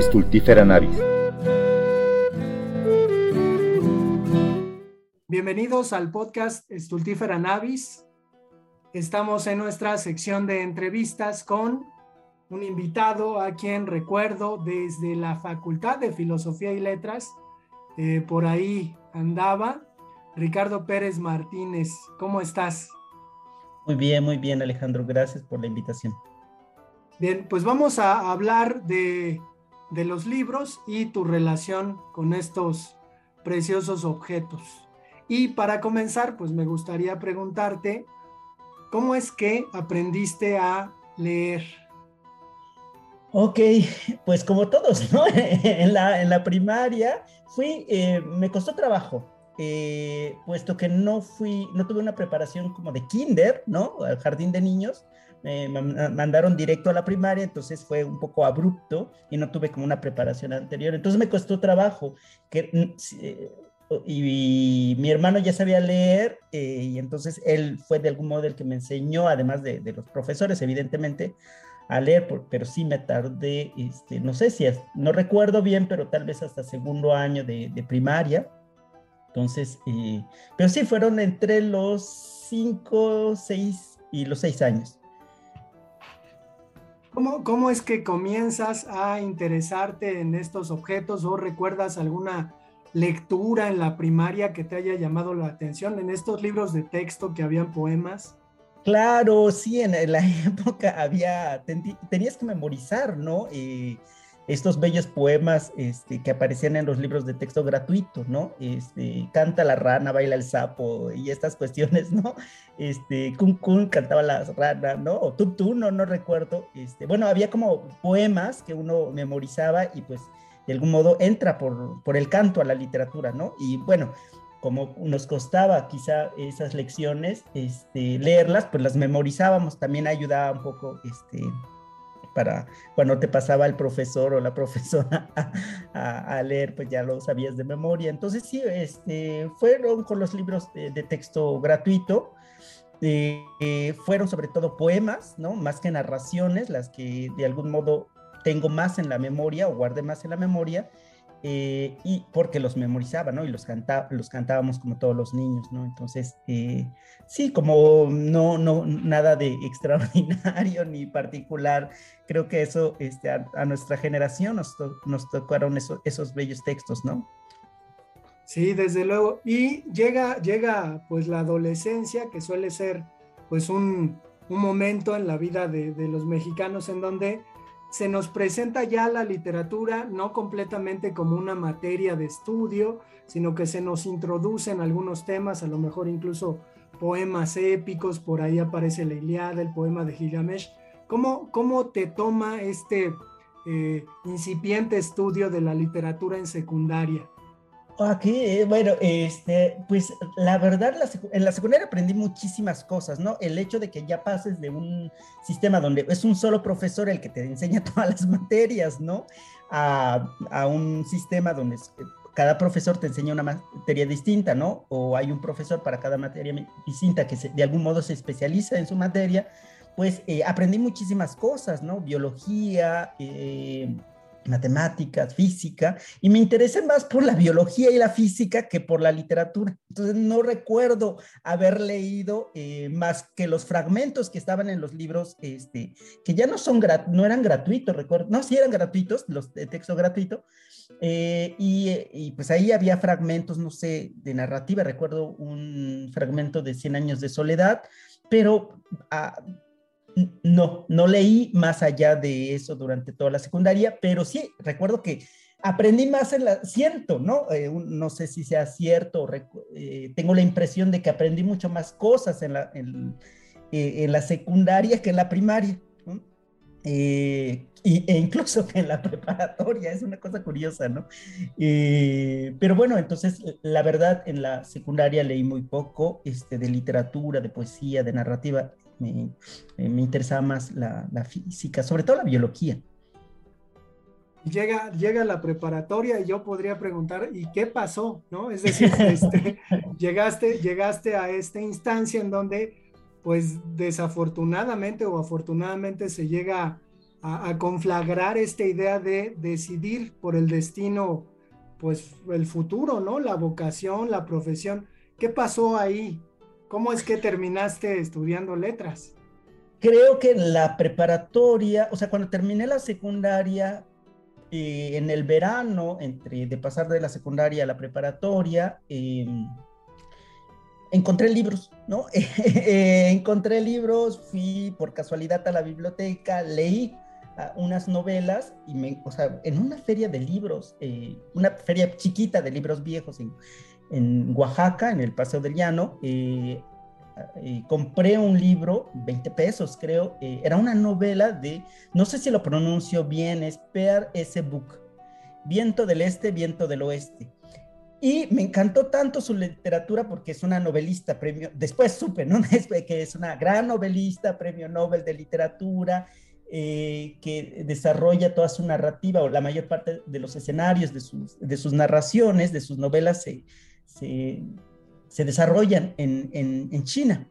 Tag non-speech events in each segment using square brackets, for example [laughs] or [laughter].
Stultifera navis. Bienvenidos al podcast Stultifera navis. Estamos en nuestra sección de entrevistas con un invitado a quien recuerdo desde la Facultad de Filosofía y Letras. Eh, por ahí andaba Ricardo Pérez Martínez. ¿Cómo estás? Muy bien, muy bien, Alejandro. Gracias por la invitación. Bien, pues vamos a hablar de, de los libros y tu relación con estos preciosos objetos. Y para comenzar, pues me gustaría preguntarte, ¿cómo es que aprendiste a leer? Ok, pues como todos, ¿no? [laughs] en, la, en la primaria fui, eh, me costó trabajo, eh, puesto que no fui, no tuve una preparación como de kinder, ¿no? Al jardín de niños, me mandaron directo a la primaria, entonces fue un poco abrupto y no tuve como una preparación anterior, entonces me costó trabajo. Que, mm, eh, y, mi hermano ya sabía leer eh, y entonces él fue de algún modo el que me enseñó, además de, de los profesores, evidentemente, a leer, pero sí me tardé, este, no sé si, es, no recuerdo bien, pero tal vez hasta segundo año de, de primaria. Entonces, eh, pero sí, fueron entre los cinco, seis y los seis años. ¿Cómo, ¿Cómo es que comienzas a interesarte en estos objetos o recuerdas alguna lectura en la primaria que te haya llamado la atención en estos libros de texto que habían poemas? Claro, sí, en la [laughs] época había, tenías que memorizar, ¿no? Eh, estos bellos poemas este, que aparecían en los libros de texto gratuito, ¿no? Este, canta la rana, baila el sapo y estas cuestiones, [laughs] ¿no? Este, Kun Kun cantaba la rana, ¿no? O Tuk Tuk, no, no recuerdo. Este, bueno, había como poemas que uno memorizaba y pues de algún modo entra por, por el canto a la literatura, ¿no? Y bueno, como nos costaba quizá esas lecciones, este, leerlas, pues las memorizábamos, también ayudaba un poco, este, para cuando te pasaba el profesor o la profesora [laughs] a, leer, pues ya lo sabías de memoria. Entonces sí, este, fueron con los libros de, texto gratuito, eh, fueron sobre todo poemas, ¿no? Más que narraciones, las que de algún modo tengo más en la memoria o guardé más en la memoria. Eh, y porque los memorizaba, ¿no? Y los, canta, los cantábamos como todos los niños, ¿no? Entonces, eh, sí, como no, no, nada de [laughs] extraordinario ni particular, creo que eso este, a, nuestra generación nos, tocaron esos bellos textos, ¿no? Sí, desde luego. Y llega, llega pues la adolescencia, que suele ser pues un, un momento en la vida de, de los mexicanos en donde se nos presenta ya la literatura no completamente como una materia de estudio, sino que se nos introducen algunos temas, a lo mejor incluso poemas épicos, por ahí aparece la Iliada, el poema de Gilgamesh. ¿Cómo, cómo te toma este eh, incipiente estudio de la literatura en secundaria? Aquí, eh, bueno, este, pues la verdad, en la secundaria aprendí muchísimas cosas, ¿no? El hecho de que ya pases de un sistema donde es un solo profesor el que te enseña [laughs] todas las materias, ¿no? A, a un sistema donde cada profesor te enseña una materia distinta, ¿no? O hay un profesor para cada materia distinta que de algún modo se especializa en su materia, pues eh, aprendí muchísimas cosas, ¿no? Biología, eh, matemáticas, física, y me interesé más por la biología y la física que por la literatura. Entonces no recuerdo haber leído eh, más que los fragmentos que estaban en los libros, este, que ya no, son no eran gratuitos, recuerdo, no, sí eran gratuitos, los de texto gratuito, eh, y, pues ahí había fragmentos, no sé, de narrativa, recuerdo un fragmento de 100 años de soledad, pero... Ah, no, no leí más allá de eso durante toda la secundaria, pero sí, recuerdo que aprendí más en la, siento, ¿no? Eh, no sé si sea cierto, eh, tengo la impresión de que aprendí mucho más cosas en la, en, eh, la secundaria que en la primaria, e incluso que [laughs] en la preparatoria, es una cosa curiosa, ¿no? pero bueno, entonces, la verdad, en la secundaria leí muy poco este, de literatura, de poesía, de narrativa, me, me interesaba más la, física, sobre todo la biología. Llega, llega la preparatoria y yo podría preguntar, ¿y qué pasó? ¿No? Es decir, [laughs] este, llegaste, llegaste a esta instancia en donde, pues desafortunadamente o afortunadamente se llega a, conflagrar esta idea de decidir por el destino, pues el futuro, ¿no? La vocación, la profesión. ¿Qué pasó ahí? ¿Cómo es que terminaste estudiando letras? Creo que en la preparatoria, o sea, cuando terminé la secundaria, eh, en el verano, entre de pasar de la secundaria a la preparatoria, em, encontré libros, ¿no? [laughs] encontré libros, fui por casualidad a la biblioteca, leí ah, unas novelas y me, o sea, en una feria de libros, eh, una feria chiquita de libros viejos en Oaxaca, en el Paseo del Llano, eh, eh, compré un libro, 20 pesos creo, era una novela de, no sé si lo pronuncio bien, es Per S. Book, Viento del Este, Viento del Oeste. Y me encantó tanto su literatura porque es una novelista, premio, después supe, ¿no? [laughs] que es una gran novelista, premio Nobel de literatura, eh, que desarrolla toda su narrativa o la mayor parte de los escenarios de sus, de sus narraciones, de sus novelas se, se, se desarrollan en, en, en China.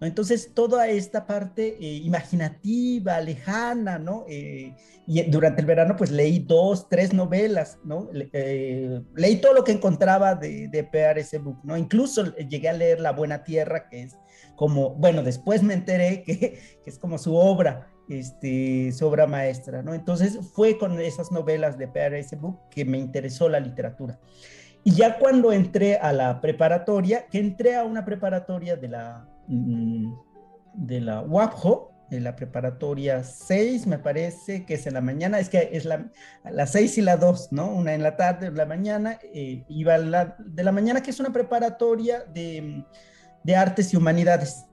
Entonces, toda esta parte eh, imaginativa, lejana, ¿no? Eh, y durante el verano, pues leí dos, tres novelas, ¿no? Eh, leí todo lo que encontraba de, de ese Book, ¿no? Incluso llegué a leer La Buena Tierra, que es como, bueno, después me enteré que, [laughs] que es como su obra, este, su obra maestra, ¿no? Entonces, fue con esas novelas de ese Book que me interesó la literatura. Y ya cuando entré a la preparatoria, que entré a una preparatoria de la Mm, de la UAPJO, de la preparatoria 6, me parece que es en la mañana, es que es la, la 6 y la 2, ¿no? Una en la tarde, la mañana, eh, iba la, de la mañana, que es una preparatoria de, de artes y humanidades.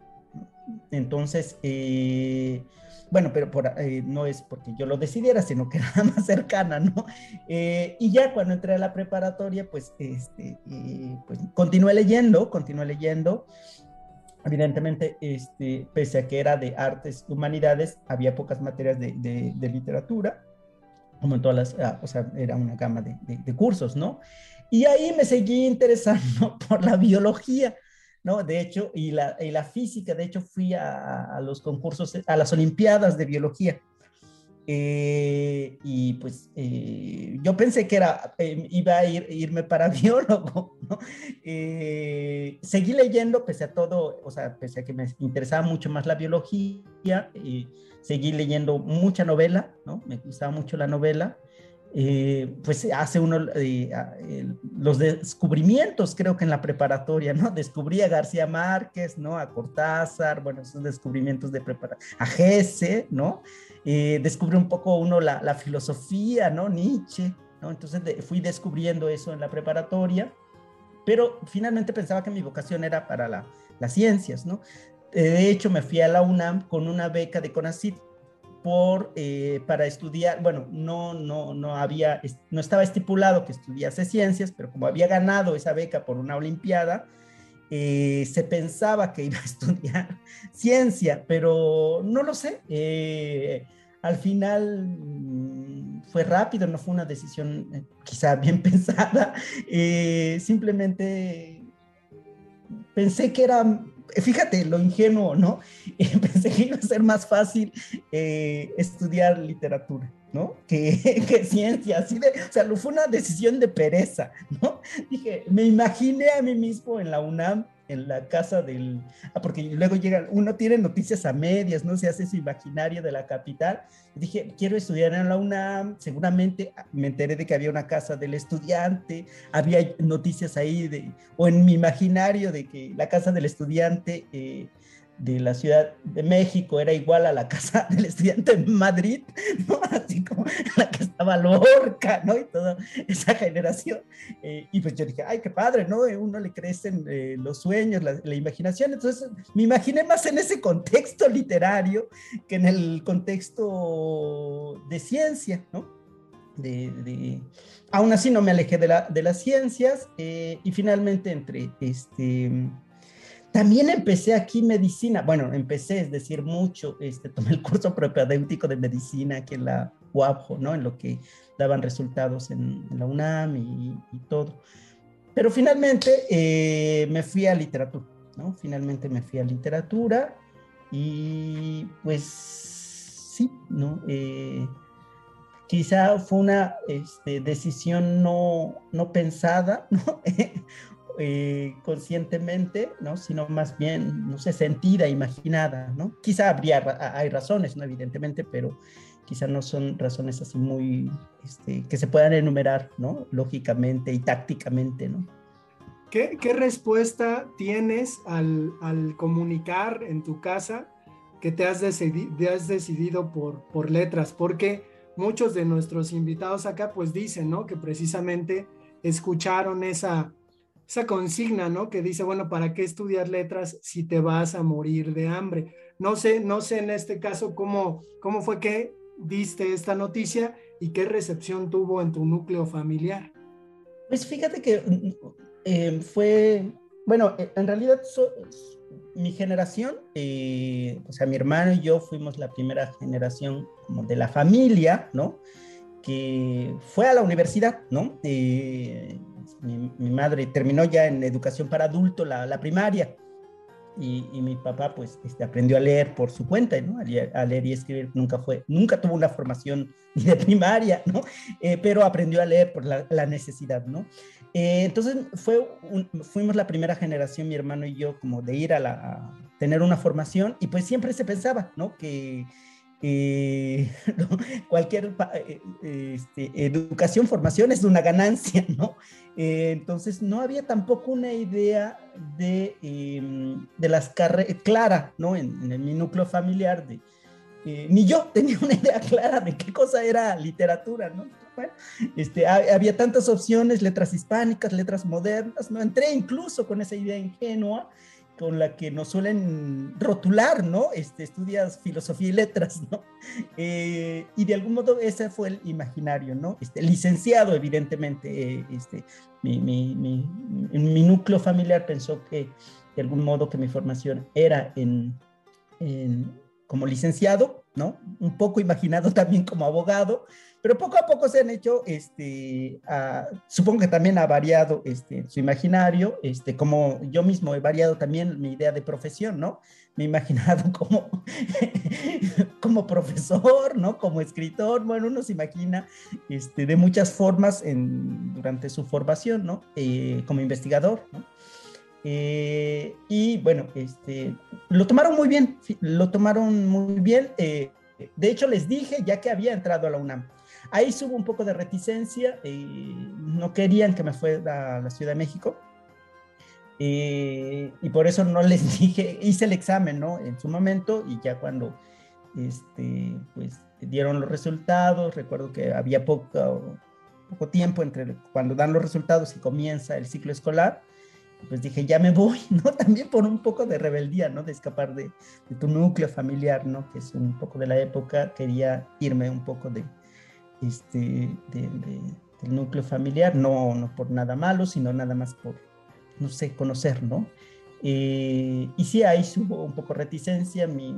Entonces, eh, bueno, pero por, eh, no es porque yo lo decidiera, sino que [laughs] era más cercana, ¿no? y ya cuando entré a la preparatoria, pues, este, pues continué leyendo, continué leyendo evidentemente, este, pese a que era de artes humanidades, había pocas materias de, de, literatura, como en todas las, ah, o sea, era una gama de, de, cursos, ¿no? Y ahí me seguí interesando [laughs] por la biología, ¿no? De hecho, y la, y la física, de hecho, fui a, los concursos, a las Olimpiadas de Biología. Eh, y pues eh, yo pensé que era, eh, iba a ir, irme para [laughs] biólogo, ¿no? seguí leyendo pese a todo, o sea, pese a que me interesaba mucho más la biología, seguí leyendo mucha novela, ¿no? Me gustaba mucho la novela. Pues hace uno los descubrimientos, creo que en la preparatoria, ¿no? Descubrí a García Márquez, ¿no? A Cortázar, bueno, esos descubrimientos de preparación, a Gese, ¿no? eh, descubre un poco uno la, la, filosofía, ¿no? Nietzsche, ¿no? Entonces fui descubriendo eso en la preparatoria, pero finalmente pensaba que mi vocación era para la, las ciencias, ¿no? Eh, de hecho, me fui a la UNAM con una beca de CONACYT por, eh, para estudiar, bueno, no, no, no había, no estaba estipulado que estudiase ciencias, pero como había ganado esa beca por una olimpiada, eh, se pensaba que [laughs] iba a estudiar ciencia, pero no lo sé. Eh, al final mm, fue rápido, no fue una decisión quizá bien [laughs] pensada. simplemente pensé que era, fíjate lo ingenuo, ¿no? [laughs] pensé que iba a ser más fácil estudiar literatura. ¿no? Que, [laughs] que, ciencia, así de, o sea, fue una decisión de pereza, ¿no? [laughs] Dije, me imaginé a mí mismo en la UNAM, en la casa del, ah, porque luego llega, uno tiene noticias a medias, ¿no? Se hace su imaginario de la capital. dije, quiero estudiar en la UNAM, seguramente me enteré de que había una casa del estudiante, había noticias ahí de, o en mi imaginario de que la casa del estudiante... Eh, de la Ciudad de México era igual a la casa [laughs] del estudiante en Madrid, ¿no? [laughs] Así como la que estaba Lorca, ¿no? Y toda esa generación. Eh, y pues yo dije, ay, qué padre, ¿no? Uno le crecen eh, los sueños, la, imaginación. Entonces me imaginé más en ese contexto literario que en el contexto de ciencia, ¿no? De. Aún así no me alejé de, la, de las ciencias eh, y finalmente entre este también empecé aquí medicina, bueno, empecé, es decir, mucho, este, tomé el curso propedéutico de medicina aquí en la UAPJO, ¿no? En lo que daban resultados en, la UNAM y, todo. Pero finalmente eh, me fui a literatura, ¿no? Finalmente me fui a literatura y pues sí, ¿no? Eh, quizá fue una este, decisión no, no pensada, [laughs] ¿no? Eh, conscientemente, ¿no? Sino más bien, no sé, sentida, imaginada, ¿no? Quizá habría, hay razones, ¿no? Evidentemente, pero quizá no son razones así muy, este, que se puedan enumerar, ¿no? Lógicamente y tácticamente, ¿no? ¿Qué, respuesta tienes al, comunicar en tu casa que te has, decidido, por letras? Porque muchos de nuestros invitados acá pues dicen, ¿no? Que precisamente escucharon esa, esa consigna, ¿no? Que dice, bueno, ¿para qué estudiar letras si te vas a morir de hambre? No sé, no sé en este caso cómo, cómo fue que diste esta noticia y qué recepción tuvo en tu núcleo familiar. Pues fíjate que eh, fue, bueno, eh, en realidad mi generación, eh, o sea, mi hermano y yo fuimos la primera generación como de la familia, ¿no? Que fue a la universidad, ¿no? Mi, madre terminó ya en educación para adulto la, la primaria y, y, mi papá pues este, aprendió a leer por su cuenta, ¿no? A leer, y escribir nunca fue, nunca tuvo una formación [laughs] ni de primaria, ¿no? Eh, pero aprendió a leer por la, la necesidad, ¿no? Eh, entonces fue fuimos la primera generación, mi hermano y yo, como de ir a, la, a tener una formación y pues siempre se pensaba, ¿no? Que [laughs] eh, cualquier eh, este, educación, formación es una ganancia, [laughs] ¿no? Eh, entonces no había tampoco una idea de, em, de las carreras clara, ¿no? En, en, mi núcleo familiar, de, ni yo [laughs] tenía una idea clara de qué cosa era literatura, ¿no? Bueno, este, había tantas opciones, letras hispánicas, letras modernas, ¿no? Entré incluso con esa idea ingenua con la que nos suelen rotular, ¿no? Este, estudias filosofía y letras, ¿no? [laughs] Eh, y de algún modo ese fue el imaginario, ¿no? Este, licenciado, evidentemente, eh, este, mi, mi, mi, mi, núcleo familiar pensó que de algún modo que mi formación era en, en como licenciado, ¿no? Un poco imaginado [laughs] también como abogado, pero poco a poco se han hecho, este, supongo que también ha variado este, su imaginario, este, como yo mismo he variado también mi idea de profesión, ¿no? Me he imaginado [laughs] como, como profesor, ¿no? Como escritor, bueno, uno se imagina este, de muchas formas en, durante su formación, ¿no? Eh, como investigador, ¿no? Eh, y bueno, este, lo tomaron muy bien, lo tomaron muy bien. Eh, de hecho, les dije ya que había entrado a la UNAM Ahí hubo un poco de reticencia, y no querían que me fuera a la Ciudad de México. y por eso no les [laughs] dije, hice el examen, ¿no? En su momento y ya cuando, este, pues, dieron los resultados, recuerdo que había poco, poco tiempo entre cuando dan los resultados y comienza el ciclo escolar, pues dije, ya me voy, [laughs] ¿no? También por un poco de rebeldía, ¿no? De escapar de, de tu núcleo familiar, ¿no? Que es un poco de la época, quería irme un poco de, este, del núcleo familiar, no, no por nada malo, sino nada más por, no sé, conocer, ¿no? Eh, y sí, ahí hubo un poco reticencia, mi,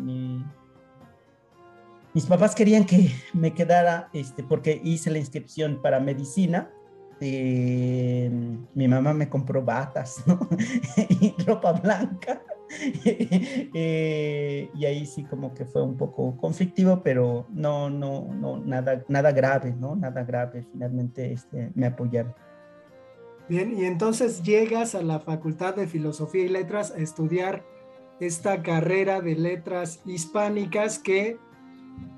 mis papás querían que me quedara, este, porque hice la inscripción para medicina, eh, mi mamá me compró batas, ¿no? [laughs] y ropa blanca. [laughs] Eh, y ahí sí como que fue un poco conflictivo, pero no, no, no, nada, nada grave, ¿no? Nada grave, finalmente este, me apoyaron. Bien, y entonces llegas a la Facultad de Filosofía y Letras a estudiar esta carrera de letras hispánicas que,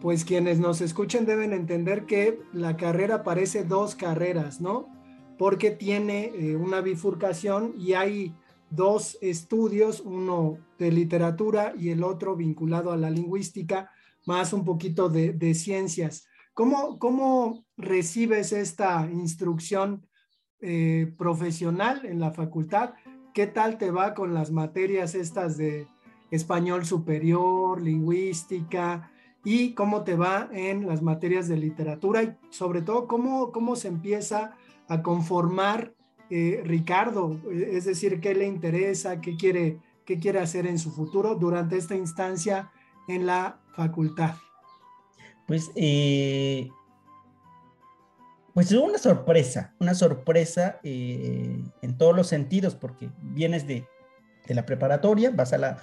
pues quienes nos escuchen deben entender que la carrera parece dos carreras, ¿no? Porque tiene eh, una bifurcación y hay dos estudios, uno de literatura y el otro vinculado a la lingüística, más un poquito de, ciencias. ¿Cómo, ¿Cómo, recibes esta instrucción eh, profesional en la facultad? ¿Qué tal te va con las materias estas de español superior, lingüística? ¿Y cómo te va en las materias de literatura? Y sobre todo, ¿cómo, cómo se empieza a conformar eh, Ricardo, eh, es decir, qué le interesa, qué quiere, qué quiere hacer en su futuro durante esta instancia en la facultad. Pues, eh, pues es una sorpresa, una sorpresa en todos los sentidos, porque vienes de, de, la preparatoria, vas a la,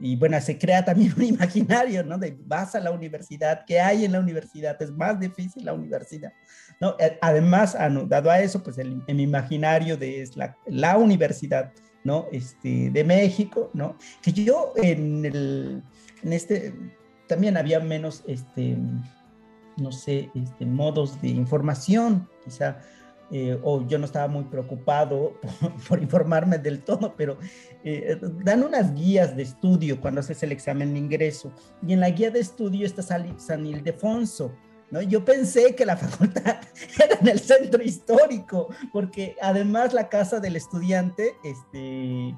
y bueno, se crea también [laughs] un imaginario, ¿no? De vas a la universidad, ¿qué hay en la universidad? Es más difícil la universidad, ¿no? Además, dado a eso, pues el, imaginario de la, la, universidad, ¿no? Este, de México, ¿no? Que yo en, el, en este, también había menos, este, no sé, este, modos de información, quizá eh, o yo no estaba muy preocupado [laughs] por, informarme del todo, pero eh, dan unas guías de estudio cuando haces el examen de ingreso. Y en la guía de estudio está San Ildefonso. ¿no? Yo pensé que la [laughs] facultad era en el centro histórico, porque además la casa del estudiante, este,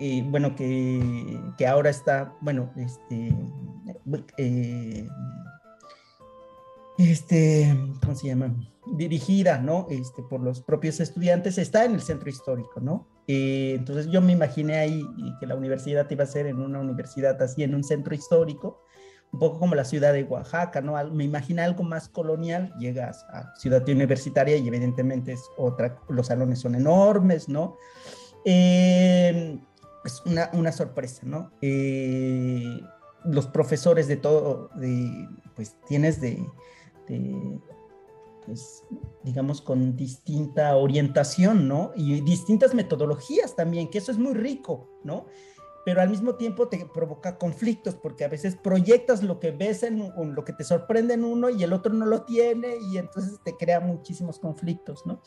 eh, bueno, que, que, ahora está, bueno, este, este, ¿cómo se llama? Dirigida, ¿no? Este, por los propios estudiantes, está en el centro histórico, ¿no? Eh, entonces yo me imaginé ahí que la universidad iba a ser en una universidad así, en un centro histórico, un poco como la ciudad de Oaxaca, ¿no? Me imaginé algo más colonial, llegas a ciudad universitaria y evidentemente es otra, los salones son enormes, ¿no? Eh, es una, una, sorpresa, ¿no? Eh, los profesores de todo, pues tienes de pues, digamos, con distinta orientación, ¿no? Y distintas metodologías también, que eso es muy rico, ¿no? Pero al mismo tiempo te provoca conflictos, porque a veces proyectas lo que ves en lo que te sorprende en uno y el otro no lo tiene, y entonces te crea muchísimos conflictos, ¿no?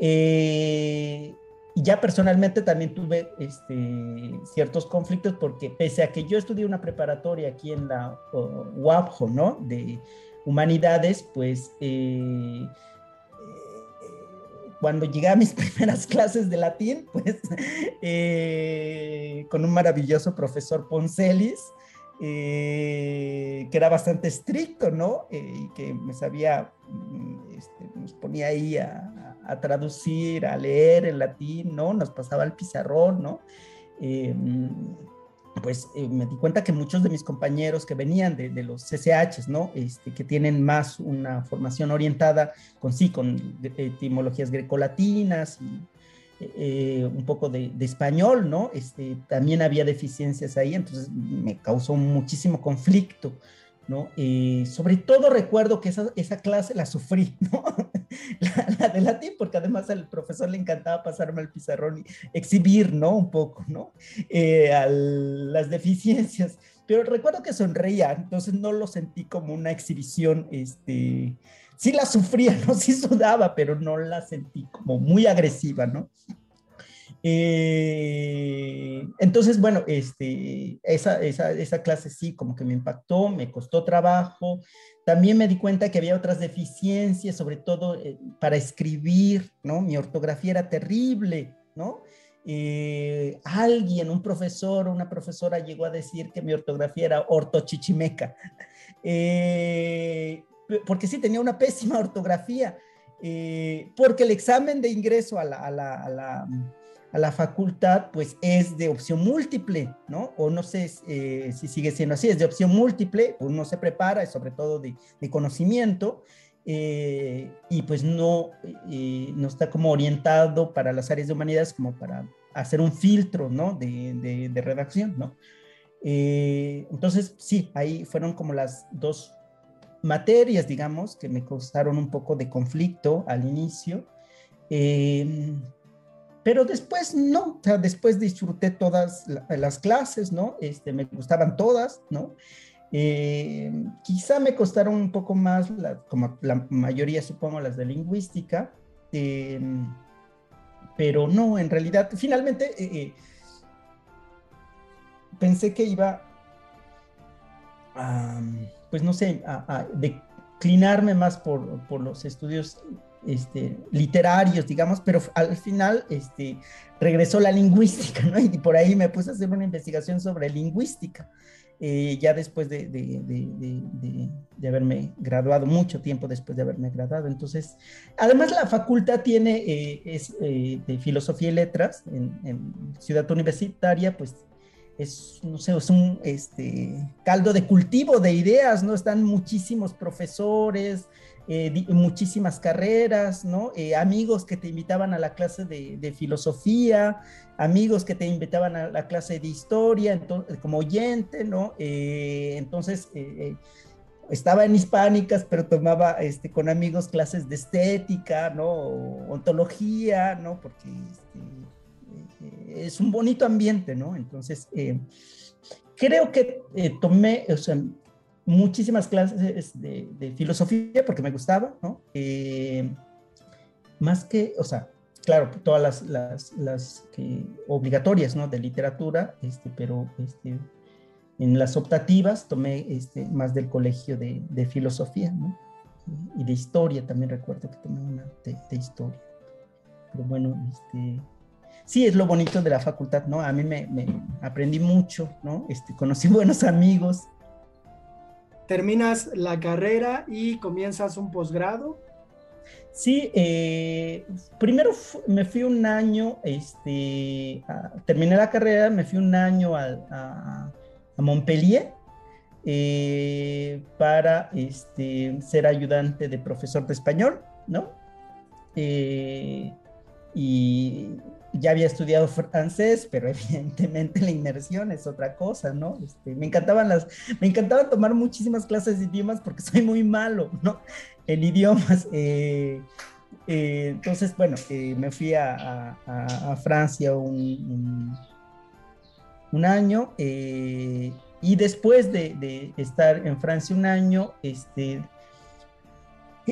Eh, y ya personalmente también tuve este, ciertos conflictos porque pese a que yo estudié una preparatoria aquí en la UAPJO, ¿no? De, humanidades, pues eh, eh, cuando llegué a mis [laughs] primeras clases de latín, pues [laughs] eh, con un maravilloso profesor Poncelis, que era bastante estricto, ¿no? y que me sabía, mm, este, nos ponía ahí a, traducir, a leer en latín, ¿no? Nos pasaba el pizarrón, ¿no? Pues eh, me di cuenta que muchos de mis compañeros que venían de, los CCHs, ¿no? Este, que tienen más una formación orientada con sí, con etimologías grecolatinas y eh, un poco de, español, ¿no? Este, también había deficiencias ahí, entonces me causó muchísimo conflicto, ¿no? Eh, sobre todo recuerdo que esa, clase la sufrí, [laughs] ¿no? la, de latín, porque además al profesor le encantaba pasarme al pizarrón y exhibir, ¿no? Un poco, ¿no? Eh, las deficiencias. Pero recuerdo que sonreía, entonces no lo sentí como una exhibición, este, sí la sufría, [laughs] ¿no? Sí sudaba, pero no la sentí como muy agresiva, ¿no? Eh, entonces, bueno, este, esa, esa, esa, clase sí, como que me impactó, me costó trabajo. También me di cuenta que había otras deficiencias, sobre todo eh, para escribir, ¿no? Mi ortografía era terrible, ¿no? Eh, alguien, un profesor o una profesora llegó a decir que mi ortografía era ortochichimeca, [laughs] porque sí tenía una pésima [laughs] ortografía, porque el examen de ingreso a la, a la, a la a la facultad, pues es de opción múltiple, ¿no? O no sé eh, si sigue siendo así, es de opción múltiple, uno se prepara, sobre todo de, conocimiento, eh, y pues no, eh, no está como orientado para las áreas de humanidades como para hacer un filtro, ¿no? De, de redacción, ¿no? entonces, sí, ahí fueron como las dos materias, digamos, que me causaron un poco de conflicto al inicio. Pero después no, o sea, después disfruté todas las clases, ¿no? Este, me gustaban todas, ¿no? Eh, quizá me costaron un poco más, como la mayoría supongo, las de lingüística, eh, pero no, en realidad, finalmente eh, pensé que iba a, pues no sé, a, declinarme más por, por los estudios este, literarios, digamos, pero al final este, regresó la lingüística, ¿no? Y por ahí me puse a hacer una investigación sobre lingüística, eh, ya después de, de, haberme graduado, mucho tiempo después de haberme graduado. Entonces, además la facultad tiene, eh, es eh, de filosofía y letras en, Ciudad Universitaria, pues es, no sé, es un este, caldo de cultivo de ideas, ¿no? Están muchísimos profesores, eh, muchísimas carreras, ¿no? Eh, amigos que te invitaban a la clase de, filosofía, amigos que te invitaban a la clase de historia, como oyente, ¿no? Eh, entonces, estaba en hispánicas, pero tomaba este, con amigos clases de estética, ¿no? ontología, ¿no? Porque este, es un bonito ambiente, ¿no? Entonces, creo que tomé, o sea, muchísimas clases de, filosofía porque me gustaba, ¿no? Eh, más que, o sea, claro, todas las, las, obligatorias, ¿no? De literatura, este, pero este, en las optativas tomé este, más del colegio de, de filosofía, ¿no? Y de historia también recuerdo que tomé una de, de historia. Pero bueno, este, sí es lo bonito de la facultad, ¿no? A mí me, me aprendí mucho, ¿no? Este, conocí [laughs] buenos amigos, terminas la carrera y comienzas un posgrado. Sí, eh, primero me fui un año, este, terminé la carrera, me fui un año a, Montpellier eh, para este, ser ayudante de profesor de español, ¿no? Eh, y ya había estudiado francés, pero evidentemente [laughs] la inmersión es otra cosa, ¿no? Este, me encantaban las, me encantaba tomar muchísimas clases de idiomas porque [laughs] soy muy malo, ¿no? En idiomas. Eh, eh, entonces, bueno, eh, me fui a, Francia un, un, año y después de, de, estar en Francia un año, este,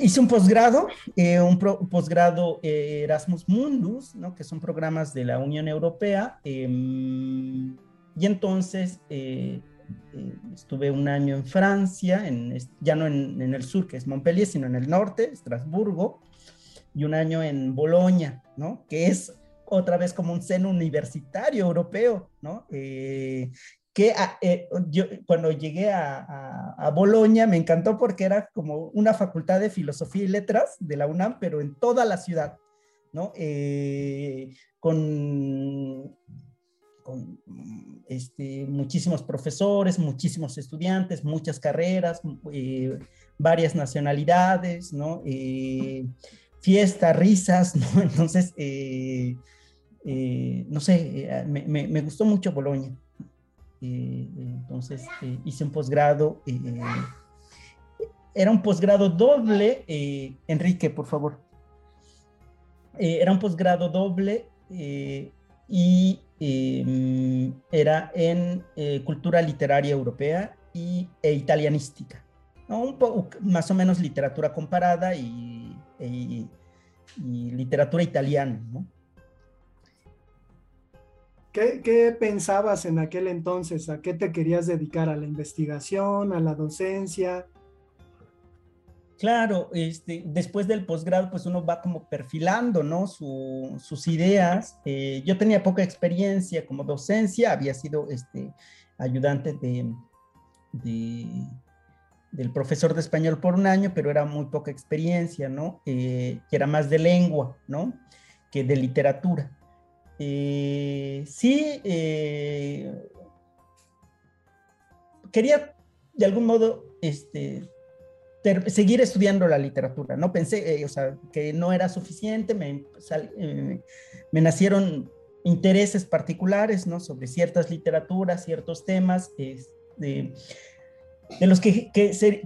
Hice un posgrado, eh, un posgrado eh, Erasmus Mundus, ¿no? que son programas de la Unión Europea. Em, y entonces eh, estuve un año en Francia, en, ya no en, en, el sur, que es Montpellier, sino en el norte, Estrasburgo, y un año en Bolonia, ¿no? que es otra vez como un seno universitario europeo, ¿no? Que ah, eh, cuando llegué a, a, Bolonia me encantó porque era como una facultad de filosofía y letras de la UNAM, pero en toda la ciudad, ¿no? Eh, con, este, muchísimos profesores, muchísimos estudiantes, muchas carreras, eh, varias nacionalidades, ¿no? fiestas, risas, [laughs] ¿no? Entonces, no sé, me, me gustó mucho Bolonia. Eh, entonces eh, hice un posgrado. Eh, era un posgrado doble, Enrique, por favor. era un posgrado doble y era en cultura literaria europea y, e italianística. Más o menos literatura comparada y literatura italiana, ¿no? ¿Qué, pensabas en aquel entonces? ¿A qué te querías dedicar? ¿A la investigación? ¿A la docencia? Claro, este, después del posgrado, pues uno va como perfilando, ¿no? sus ideas. Eh, yo tenía poca experiencia como docencia, había sido este, ayudante de, del profesor de español por un año, pero era muy poca experiencia, ¿no? Eh, que era más de lengua, ¿no? Que de literatura. Eh, sí, eh, quería de algún modo este, seguir estudiando la literatura, ¿no? Pensé, eh, o sea, que no era suficiente, me, me, nacieron intereses particulares, ¿no? Sobre ciertas literaturas, ciertos temas, este, de los que,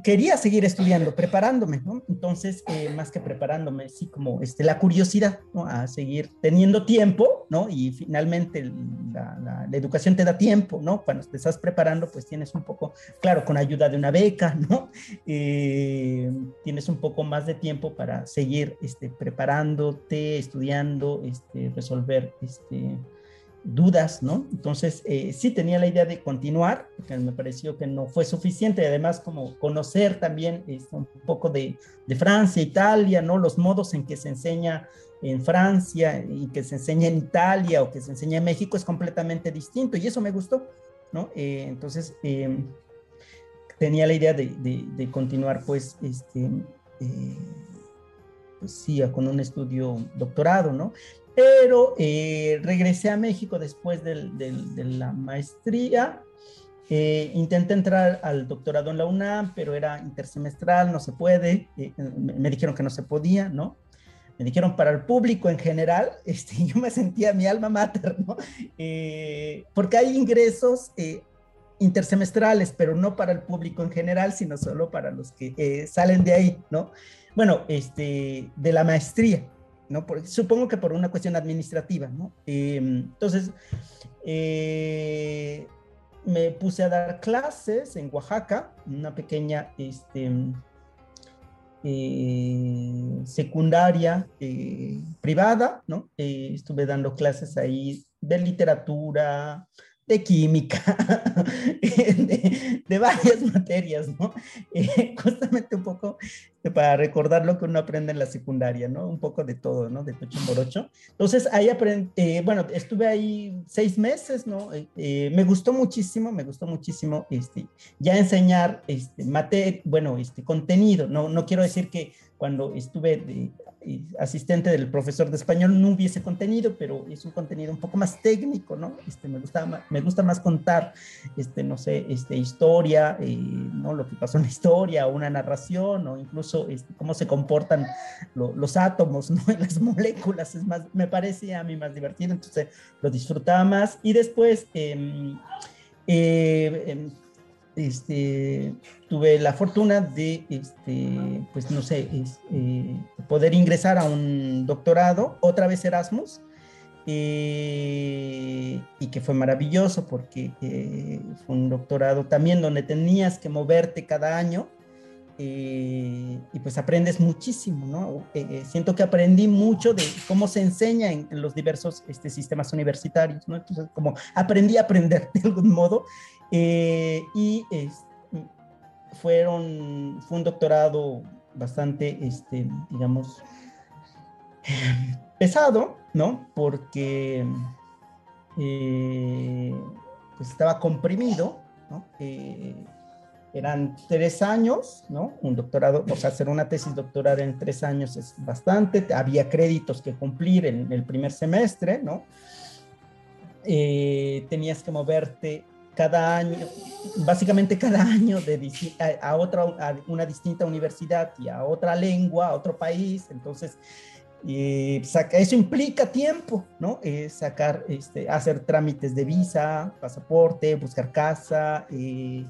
quería seguir estudiando, preparándome, ¿no? Entonces, eh, más que preparándome, sí, como este, la curiosidad. A seguir teniendo tiempo, ¿no? Y finalmente la, educación te da tiempo, ¿no? Cuando te estás preparando, pues tienes un poco, claro, con ayuda de una beca, [laughs] ¿no? Eh, tienes un poco más de tiempo para seguir este, preparándote, estudiando, este, resolver, este, dudas, ¿no? Entonces, eh, sí tenía la idea de continuar, porque me pareció que no fue suficiente, además como conocer también este, un poco de, Francia, Italia, ¿no? Los modos en que se enseña en Francia y que se enseña en Italia o que se enseña en México es completamente distinto y eso me gustó, ¿no? Eh, entonces, em, tenía la idea de, continuar, pues, este, eh, pues sí, con un estudio doctorado, ¿no? Pero eh, regresé a México después de la maestría. Eh, intenté entrar al doctorado en la UNAM, pero era intersemestral, no se puede. Eh, me dijeron que no se podía, ¿no? Me dijeron para el público en general, [laughs] este, yo me sentía mi alma mater, ¿no? porque hay ingresos intersemestrales, pero no para el público en general, sino solo para los que salen de ahí, ¿no? Bueno, este, de la maestría. ¿No? supongo que por una cuestión administrativa, ¿no? Em, entonces, eh, me puse a dar clases en Oaxaca, una pequeña este, eh, secundaria eh, privada, ¿no? estuve dando clases ahí de literatura, de química, [laughs] de, varias [laughs] materias, ¿no? Justamente un poco para recordar lo que uno aprende en la secundaria, ¿no? Un poco de todo, ¿no? De morocho. Entonces, ahí aprendí, eh, bueno, estuve ahí seis meses, ¿no? Eh, me gustó muchísimo, me gustó muchísimo, este, ya enseñar, este, materia, bueno, este, contenido, no, no quiero decir que cuando estuve de, asistente del profesor de español no hubiese contenido, pero es un contenido un poco más técnico, ¿no? Este, me, gusta, me gusta más contar, este, no sé, este, historia, eh, ¿no? Lo que pasó en la historia, una narración, o incluso cómo se comportan los átomos, ¿no? [laughs] las moléculas, es más, me parece a mí más divertido, entonces lo disfrutaba más. Y después, em, eh, em, este, tuve la fortuna de, este, pues no sé, eh, poder ingresar a un doctorado, otra vez Erasmus, eh, y que fue maravilloso porque fue un doctorado también donde tenías que moverte cada año y pues aprendes muchísimo, ¿no? siento que aprendí mucho de cómo se enseña en, los diversos este, sistemas universitarios, ¿no? Entonces, como aprendí a aprender de algún modo eh, y fueron, fue un doctorado bastante, este, digamos, pesado, ¿no? Porque eh, pues estaba comprimido, ¿no? Eh, eran tres años, ¿no? Un doctorado, o sea, hacer una tesis doctoral en tres años es bastante, había créditos que cumplir en el primer semestre, ¿no? tenías que moverte cada año, básicamente cada año de, a, otra, a una distinta universidad y a otra lengua, a otro país, entonces eh, eso implica tiempo, ¿no? Eh, sacar, este, hacer trámites de visa, pasaporte, buscar casa, eh,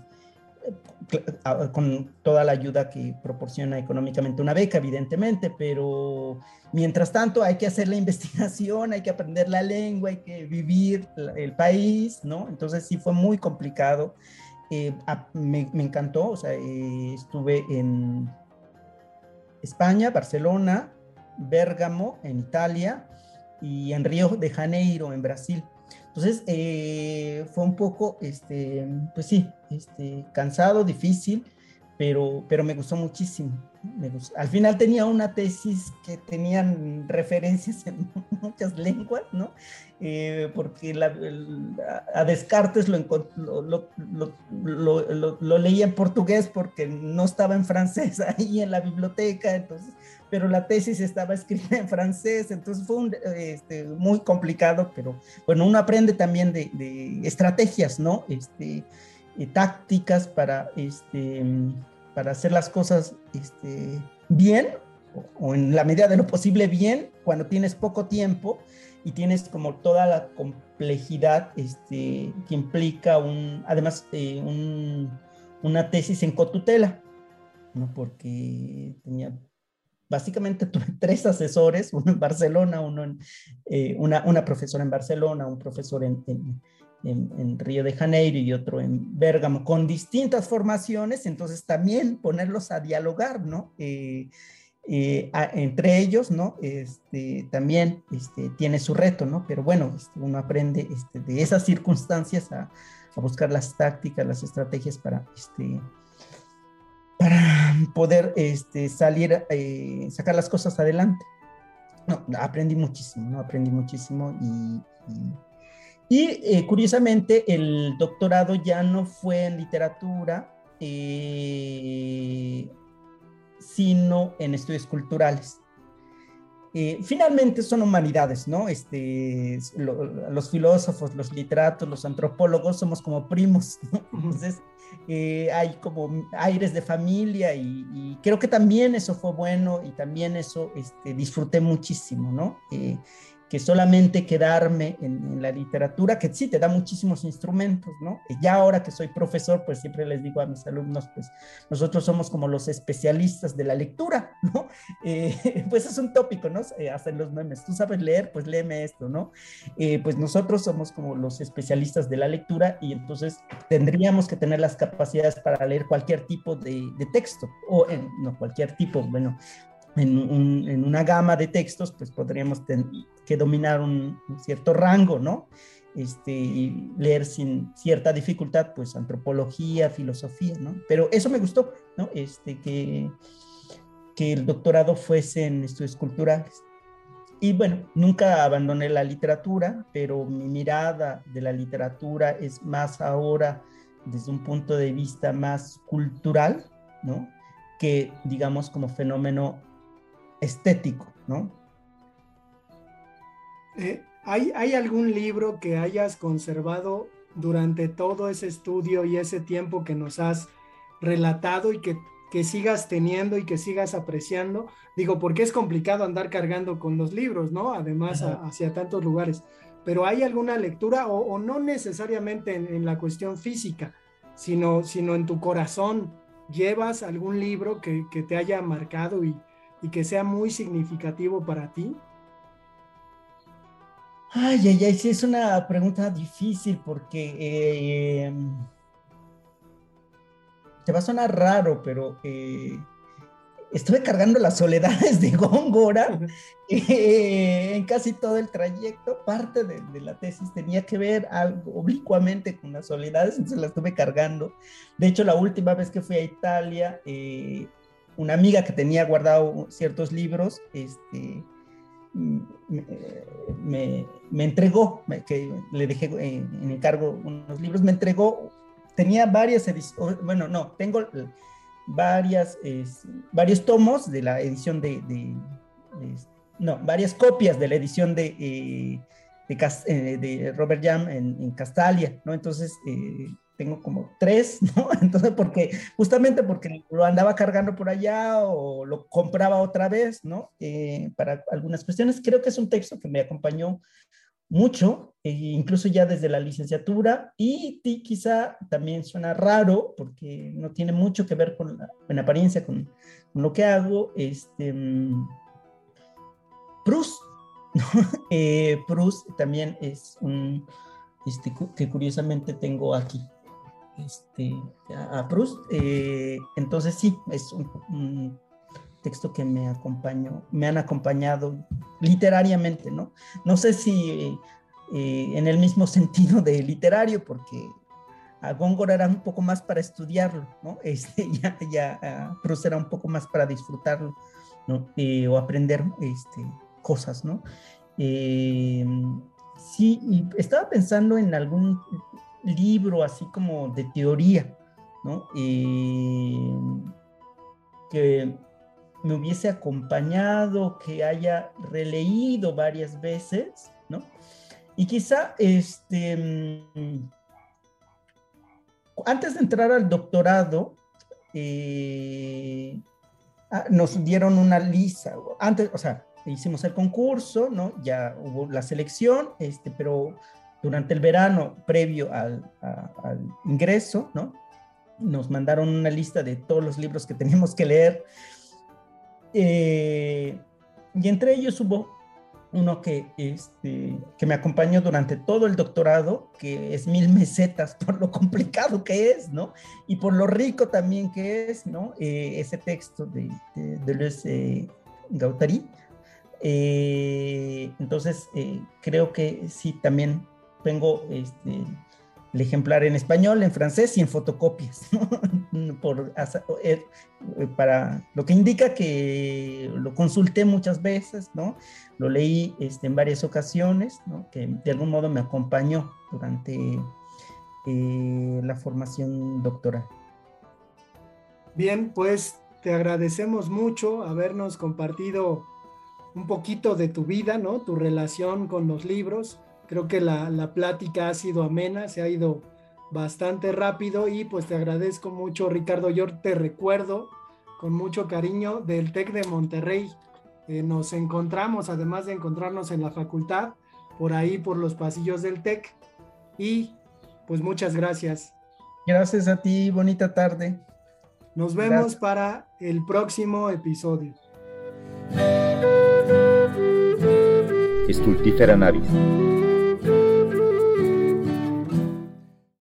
con toda la ayuda que proporciona económicamente una beca, evidentemente, pero mientras tanto hay que hacer la [laughs] investigación, hay que aprender la lengua, hay que vivir el país, ¿no? Entonces sí fue muy complicado. Eh, me, encantó, o sea, eh, estuve en España, Barcelona, Bérgamo, en Italia, y en Río de Janeiro, en Brasil. Entonces, eh, fue un poco, este, pues sí, este, cansado, difícil, pero, pero me gustó muchísimo. Al final tenía una tesis que tenían referencias en [laughs] muchas lenguas, ¿no? Eh, porque a Descartes lo, lo, lo, leía en portugués porque no estaba en francés [laughs] ahí en la biblioteca, entonces, pero la tesis estaba escrita en francés, entonces fue este, muy complicado, pero bueno, uno aprende también de, de estrategias, ¿no? Este, eh, tácticas para, este, para hacer las cosas este, bien o, en la medida de lo posible bien cuando tienes poco tiempo y tienes como toda la complejidad este, que implica un, además eh, un, una tesis en cotutela, ¿no? porque tenía básicamente tuve [laughs] tres asesores, uno en Barcelona, uno en, eh, una, una, profesora en Barcelona, un profesor en, en, Río de Janeiro y otro en Bérgamo, con distintas formaciones, entonces también ponerlos a dialogar, ¿no? Eh, eh, entre ellos, ¿no? Este, también este, tiene su reto, ¿no? Pero bueno, este, uno aprende este, de esas circunstancias a, a, buscar las tácticas, las estrategias para, este, para poder este, salir, eh, sacar las cosas adelante. No, aprendí muchísimo, ¿no? Aprendí muchísimo y y eh, curiosamente, el doctorado ya no fue en literatura, eh, sino en estudios culturales. Eh, finalmente son humanidades, ¿no? Este, los filósofos, los literatos, los antropólogos somos como primos, [laughs] ¿no? Entonces, hay como aires de familia y, creo que también eso fue bueno y también eso este, disfruté muchísimo, ¿no? Que solamente quedarme en, la literatura, que sí te da muchísimos instrumentos, ¿no? Ya ahora que soy profesor, pues siempre les digo a mis alumnos, pues nosotros somos como los especialistas de la lectura, [laughs] ¿no? Eh, pues es un tópico, ¿no? Eh, hacen los memes, tú sabes leer, pues léeme esto, ¿no? Eh, pues nosotros somos como los especialistas de la lectura y entonces tendríamos que tener las capacidades para leer cualquier tipo de, de texto, o en, no cualquier tipo, bueno, en, una gama de textos, pues podríamos que dominar un, cierto rango, ¿no? Este, y leer sin cierta dificultad, pues antropología, filosofía, ¿no? Pero eso me gustó, ¿no? Este, que, que el doctorado fuese en estudios culturales. Y bueno, nunca abandoné la literatura, pero mi mirada de la literatura es más ahora desde un punto de vista más cultural, ¿no? Que digamos como fenómeno estético, ¿no? Eh, ¿hay, ¿Hay algún libro que hayas conservado durante todo ese estudio y ese tiempo que nos has relatado y que, que sigas teniendo y que sigas apreciando? Digo, porque es complicado andar cargando con los libros, ¿no? Además, hacia tantos lugares. Pero ¿hay alguna lectura o, no necesariamente en, la cuestión física, sino, sino en tu corazón? ¿Llevas algún libro que, que te haya marcado y, y que sea muy significativo para ti? Ay, ay, ay, sí, es una pregunta difícil porque eh, te va a sonar raro, pero eh, estuve cargando las soledades de Góngora [laughs] eh, en casi todo el trayecto. Parte de, de, la tesis tenía que ver algo oblicuamente con las soledades, entonces la estuve cargando. De hecho, la última vez que fui a Italia, una amiga que tenía guardado ciertos libros, este, me, entregó, que le dejé en, encargo unos libros, me entregó, tenía varias ediciones, bueno, no, tengo varias, varios tomos de la edición de, no, varias copias de la edición de, eh, de, de, Robert Jam en, Castalia, ¿no? Entonces, eh, tengo como tres, [laughs] ¿no? Entonces, porque justamente porque lo andaba cargando por allá o lo compraba otra vez, ¿no? Eh, para algunas cuestiones. Creo que es un texto que me acompañó mucho, e incluso ya desde la licenciatura, y, quizá también suena raro, porque no tiene mucho que ver con, en apariencia con, lo que hago, este, mm, Proust, [laughs] ¿no? Eh, también es un, este, que curiosamente tengo aquí este, a, Proust. Eh, entonces sí, es un, texto que me acompañó, me han acompañado literariamente, ¿no? No sé si eh, en el mismo sentido de literario, porque a Góngora era un poco más para estudiarlo, ¿no? [laughs] Este, ya, ya Proust era un poco más para disfrutarlo, ¿no? Eh, o aprender este, cosas, ¿no? sí, y estaba pensando en algún libro así como de teoría, ¿no? que me hubiese acompañado, que haya releído varias veces, ¿no? Y quizá, este, antes de entrar al doctorado, eh, ah, nos dieron una lista, antes, o sea, hicimos el concurso, ¿no? Ya hubo la selección, este, pero durante el verano previo al, ingreso, ¿no? Nos mandaron una lista de todos los libros que [laughs] teníamos que leer. Eh, y entre ellos hubo uno que, este, que me acompañó durante todo el doctorado, que es Mil Mesetas, [laughs] por lo complicado que es, ¿no? Y por lo rico también que es, ¿no? Eh, ese texto de, de, Luis eh, Gautari. entonces, creo que sí, también tengo este, el ejemplar en español, en francés y en fotocopias, [laughs] Por, eh, para lo que indica que lo consulté muchas veces, ¿no? Lo leí este, en varias ocasiones. Que de algún modo me acompañó durante eh, la formación doctoral. Bien, pues te agradecemos mucho habernos compartido un poquito de tu vida, ¿no? Tu relación con los libros. Creo que la, la plática ha sido amena, se ha ido bastante rápido y pues te agradezco mucho, Ricardo. Yo te recuerdo con mucho cariño del TEC de Monterrey. Eh, nos encontramos, además de encontrarnos en la facultad, por ahí, por los pasillos del TEC. Y pues muchas gracias. Gracias a ti, bonita tarde. Nos vemos para el próximo episodio. Estultífera navis.